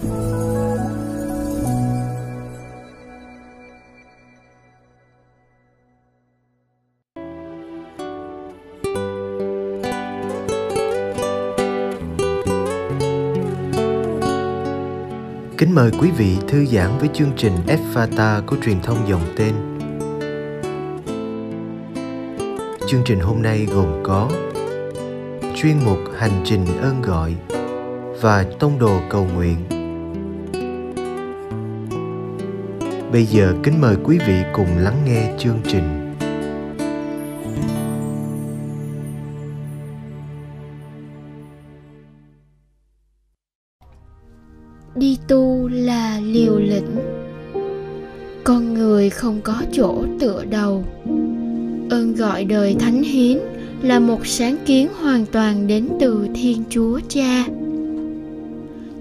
Kính mời quý vị thư giãn với chương trình Fata của truyền thông dòng tên. Chương trình hôm nay gồm có chuyên mục Hành trình ơn gọi và tông đồ cầu nguyện. Bây giờ kính mời quý vị cùng lắng nghe chương trình. đi tu là liều lĩnh. Con người không có chỗ tựa đầu. Ơn gọi đời thánh hiến là một sáng kiến hoàn toàn đến từ thiên chúa cha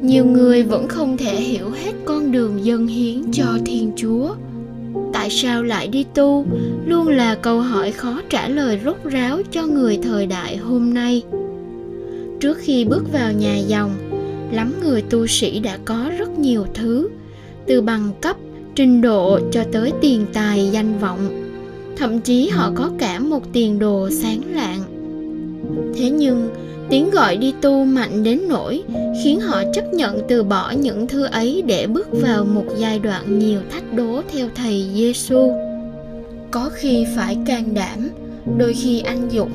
nhiều người vẫn không thể hiểu hết con đường dân hiến cho thiên chúa. Tại sao lại đi tu? Luôn là câu hỏi khó trả lời rốt ráo cho người thời đại hôm nay. Trước khi bước vào nhà dòng, lắm người tu sĩ đã có rất nhiều thứ, từ bằng cấp, trình độ cho tới tiền tài danh vọng. Thậm chí họ có cả một tiền đồ sáng lạng. Thế nhưng tiếng gọi đi tu mạnh đến nỗi khiến họ chấp nhận từ bỏ những thứ ấy để bước vào một giai đoạn nhiều thách đố theo thầy Giêsu. Có khi phải can đảm, đôi khi anh dũng,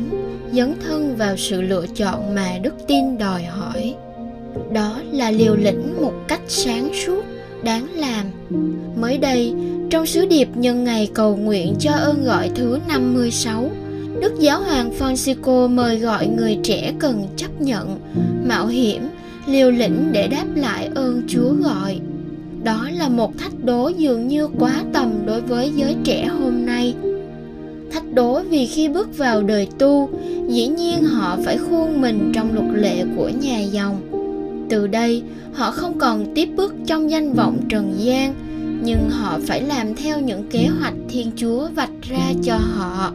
dấn thân vào sự lựa chọn mà đức tin đòi hỏi đó là liều lĩnh một cách sáng suốt đáng làm mới đây trong sứ điệp nhân ngày cầu nguyện cho ơn gọi thứ 56 Đức Giáo hoàng Francisco mời gọi người trẻ cần chấp nhận, mạo hiểm, liều lĩnh để đáp lại ơn Chúa gọi. Đó là một thách đố dường như quá tầm đối với giới trẻ hôm nay. Thách đố vì khi bước vào đời tu, dĩ nhiên họ phải khuôn mình trong luật lệ của nhà dòng từ đây họ không còn tiếp bước trong danh vọng trần gian nhưng họ phải làm theo những kế hoạch thiên chúa vạch ra cho họ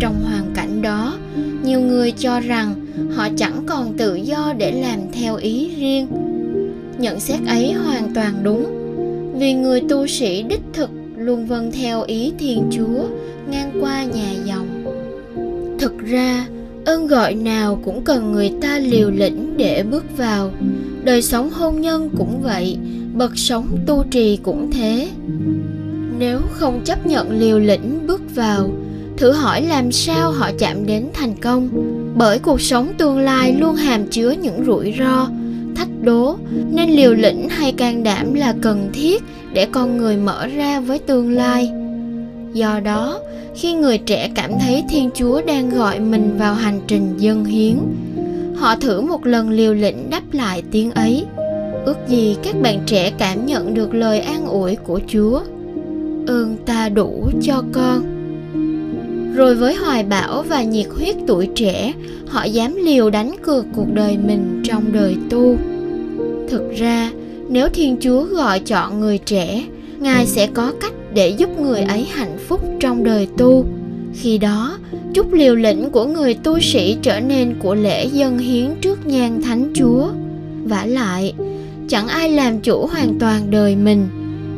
trong hoàn cảnh đó, nhiều người cho rằng họ chẳng còn tự do để làm theo ý riêng. Nhận xét ấy hoàn toàn đúng, vì người tu sĩ đích thực luôn vâng theo ý thiên chúa ngang qua nhà dòng. Thực ra, ơn gọi nào cũng cần người ta liều lĩnh để bước vào. Đời sống hôn nhân cũng vậy, bậc sống tu trì cũng thế. Nếu không chấp nhận liều lĩnh bước vào thử hỏi làm sao họ chạm đến thành công. Bởi cuộc sống tương lai luôn hàm chứa những rủi ro, thách đố, nên liều lĩnh hay can đảm là cần thiết để con người mở ra với tương lai. Do đó, khi người trẻ cảm thấy thiên chúa đang gọi mình vào hành trình dân hiến, họ thử một lần liều lĩnh đáp lại tiếng ấy. Ước gì các bạn trẻ cảm nhận được lời an ủi của chúa. Ơn ta đủ cho con rồi với hoài bão và nhiệt huyết tuổi trẻ, họ dám liều đánh cược cuộc đời mình trong đời tu. Thực ra, nếu thiên chúa gọi chọn người trẻ, ngài sẽ có cách để giúp người ấy hạnh phúc trong đời tu. Khi đó, chút liều lĩnh của người tu sĩ trở nên của lễ dân hiến trước nhan thánh chúa. Vả lại, chẳng ai làm chủ hoàn toàn đời mình,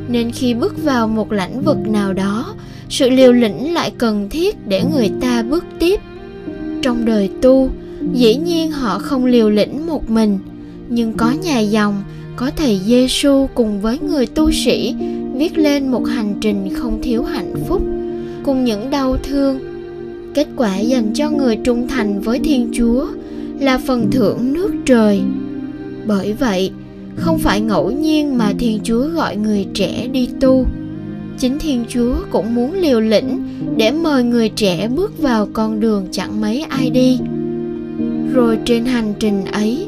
nên khi bước vào một lãnh vực nào đó sự liều lĩnh lại cần thiết để người ta bước tiếp. Trong đời tu, dĩ nhiên họ không liều lĩnh một mình, nhưng có nhà dòng, có thầy Giêsu cùng với người tu sĩ viết lên một hành trình không thiếu hạnh phúc, cùng những đau thương. Kết quả dành cho người trung thành với thiên chúa là phần thưởng nước trời. Bởi vậy, không phải ngẫu nhiên mà thiên chúa gọi người trẻ đi tu chính thiên chúa cũng muốn liều lĩnh để mời người trẻ bước vào con đường chẳng mấy ai đi. Rồi trên hành trình ấy,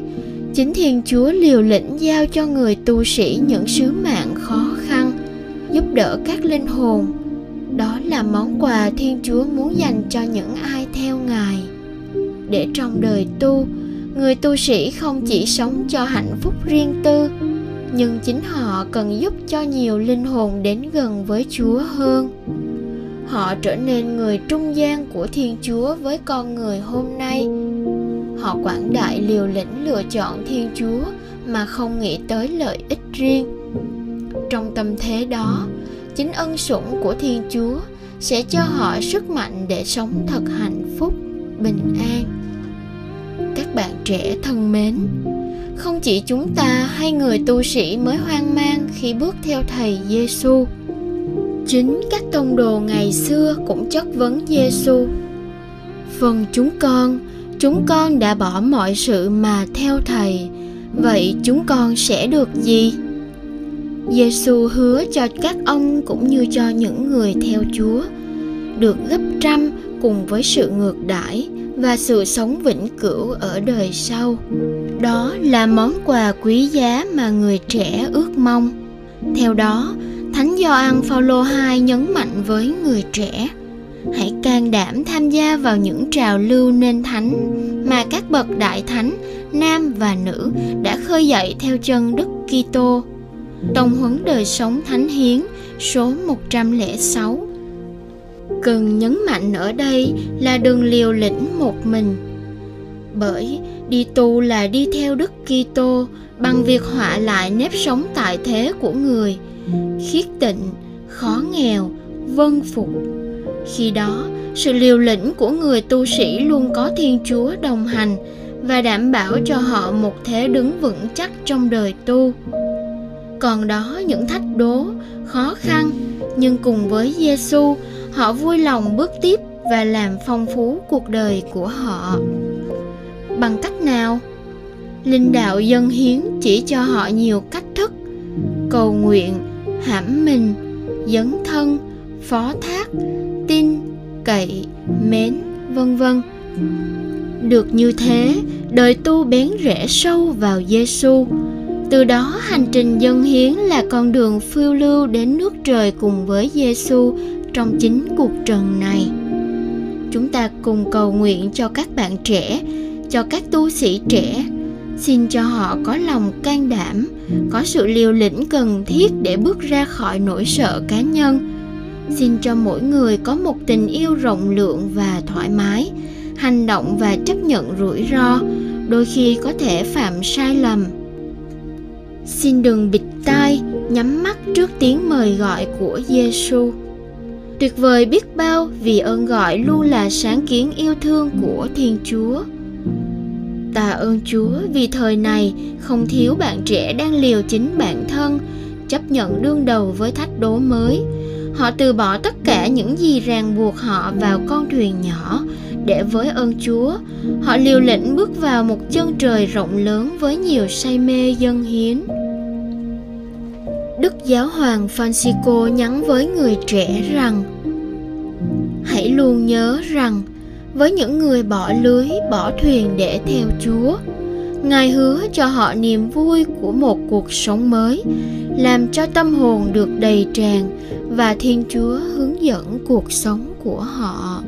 chính thiên chúa liều lĩnh giao cho người tu sĩ những sứ mạng khó khăn, giúp đỡ các linh hồn. Đó là món quà thiên chúa muốn dành cho những ai theo ngài. Để trong đời tu, người tu sĩ không chỉ sống cho hạnh phúc riêng tư nhưng chính họ cần giúp cho nhiều linh hồn đến gần với chúa hơn. Họ trở nên người trung gian của thiên chúa với con người hôm nay. Họ quảng đại liều lĩnh lựa chọn thiên chúa mà không nghĩ tới lợi ích riêng. Trong tâm thế đó, chính ân sủng của thiên chúa sẽ cho họ sức mạnh để sống thật hạnh phúc, bình an. Các bạn trẻ thân mến không chỉ chúng ta hay người tu sĩ mới hoang mang khi bước theo thầy Giêsu. Chính các tông đồ ngày xưa cũng chất vấn Giêsu. Phần chúng con, chúng con đã bỏ mọi sự mà theo thầy, vậy chúng con sẽ được gì? Giêsu hứa cho các ông cũng như cho những người theo Chúa được gấp trăm cùng với sự ngược đãi và sự sống vĩnh cửu ở đời sau. Đó là món quà quý giá mà người trẻ ước mong. Theo đó, Thánh Gioan Phaolô II nhấn mạnh với người trẻ: Hãy can đảm tham gia vào những trào lưu nên thánh mà các bậc đại thánh nam và nữ đã khơi dậy theo chân Đức Kitô. Tông huấn đời sống thánh hiến số 106 cần nhấn mạnh ở đây là đừng liều lĩnh một mình bởi đi tu là đi theo đức kitô bằng việc họa lại nếp sống tại thế của người. Khiết tịnh, khó nghèo vân phục. Khi đó, sự liều lĩnh của người tu sĩ luôn có thiên chúa đồng hành và đảm bảo cho họ một thế đứng vững chắc trong đời tu. Còn đó những thách đố, khó khăn, nhưng cùng với giêsu họ vui lòng bước tiếp và làm phong phú cuộc đời của họ bằng cách nào? Linh đạo dân hiến chỉ cho họ nhiều cách thức cầu nguyện hãm mình dấn thân phó thác tin cậy mến vân vân. Được như thế đời tu bén rễ sâu vào giêsu từ đó hành trình dân hiến là con đường phiêu lưu đến nước trời cùng với giêsu trong chính cuộc trần này. Chúng ta cùng cầu nguyện cho các bạn trẻ cho các tu sĩ trẻ. Xin cho họ có lòng can đảm, có sự liều lĩnh cần thiết để bước ra khỏi nỗi sợ cá nhân. Xin cho mỗi người có một tình yêu rộng lượng và thoải mái, hành động và chấp nhận rủi ro, đôi khi có thể phạm sai lầm. Xin đừng bịt tai, nhắm mắt trước tiếng mời gọi của giêsu tuyệt vời biết bao vì ơn gọi luôn là sáng kiến yêu thương của thiên chúa tạ ơn chúa vì thời này không thiếu bạn trẻ đang liều chính bản thân, chấp nhận đương đầu với thách đố mới. Họ từ bỏ tất cả những gì ràng buộc họ vào con thuyền nhỏ để với ơn chúa. Họ liều lĩnh bước vào một chân trời rộng lớn với nhiều say mê dân hiến. Đức Giáo hoàng Francisco nhắn với người trẻ rằng, Hãy luôn nhớ rằng với những người bỏ lưới, bỏ thuyền để theo Chúa, Ngài hứa cho họ niềm vui của một cuộc sống mới, làm cho tâm hồn được đầy tràn và Thiên Chúa hướng dẫn cuộc sống của họ.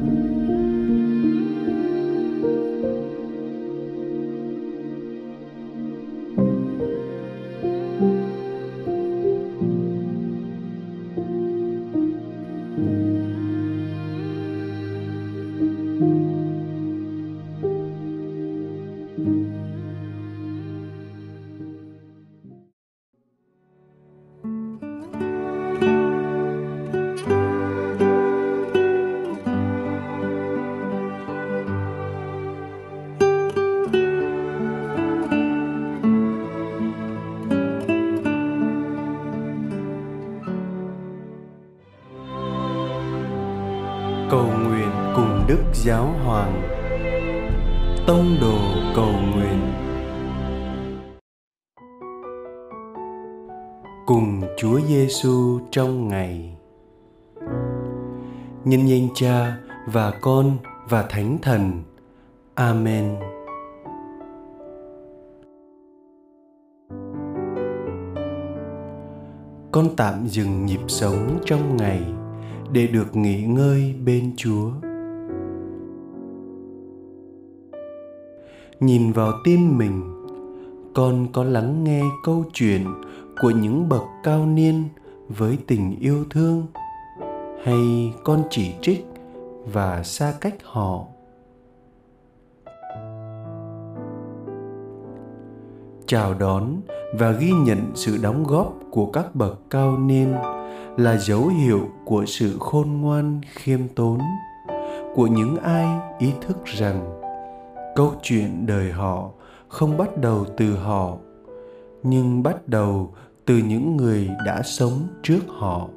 Giáo Hoàng Tông đồ cầu nguyện Cùng Chúa Giêsu trong ngày Nhân danh Cha và Con và Thánh Thần. Amen. Con tạm dừng nhịp sống trong ngày để được nghỉ ngơi bên chúa nhìn vào tim mình. Con có lắng nghe câu chuyện của những bậc cao niên với tình yêu thương, hay con chỉ trích và xa cách họ? Chào đón và ghi nhận sự đóng góp của các bậc cao niên là dấu hiệu của sự khôn ngoan, khiêm tốn của những ai ý thức rằng câu chuyện đời họ không bắt đầu từ họ, nhưng bắt đầu từ những người đã sống trước họ.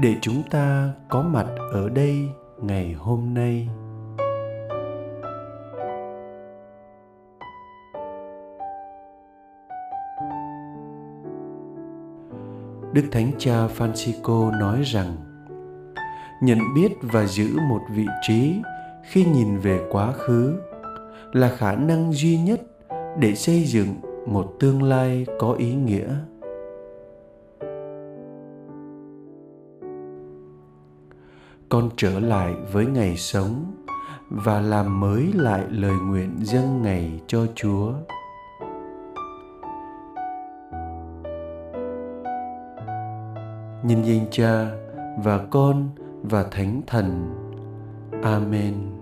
Để chúng ta có mặt ở đây ngày hôm nay. Đức Thánh Cha Francisco nói rằng, nhận biết và giữ một vị trí khi nhìn về quá khứ là khả năng duy nhất để xây dựng một tương lai có ý nghĩa. Con trở lại với ngày sống và làm mới lại lời nguyện dâng ngày cho chúa. Nhân danh cha và con và thánh thần amen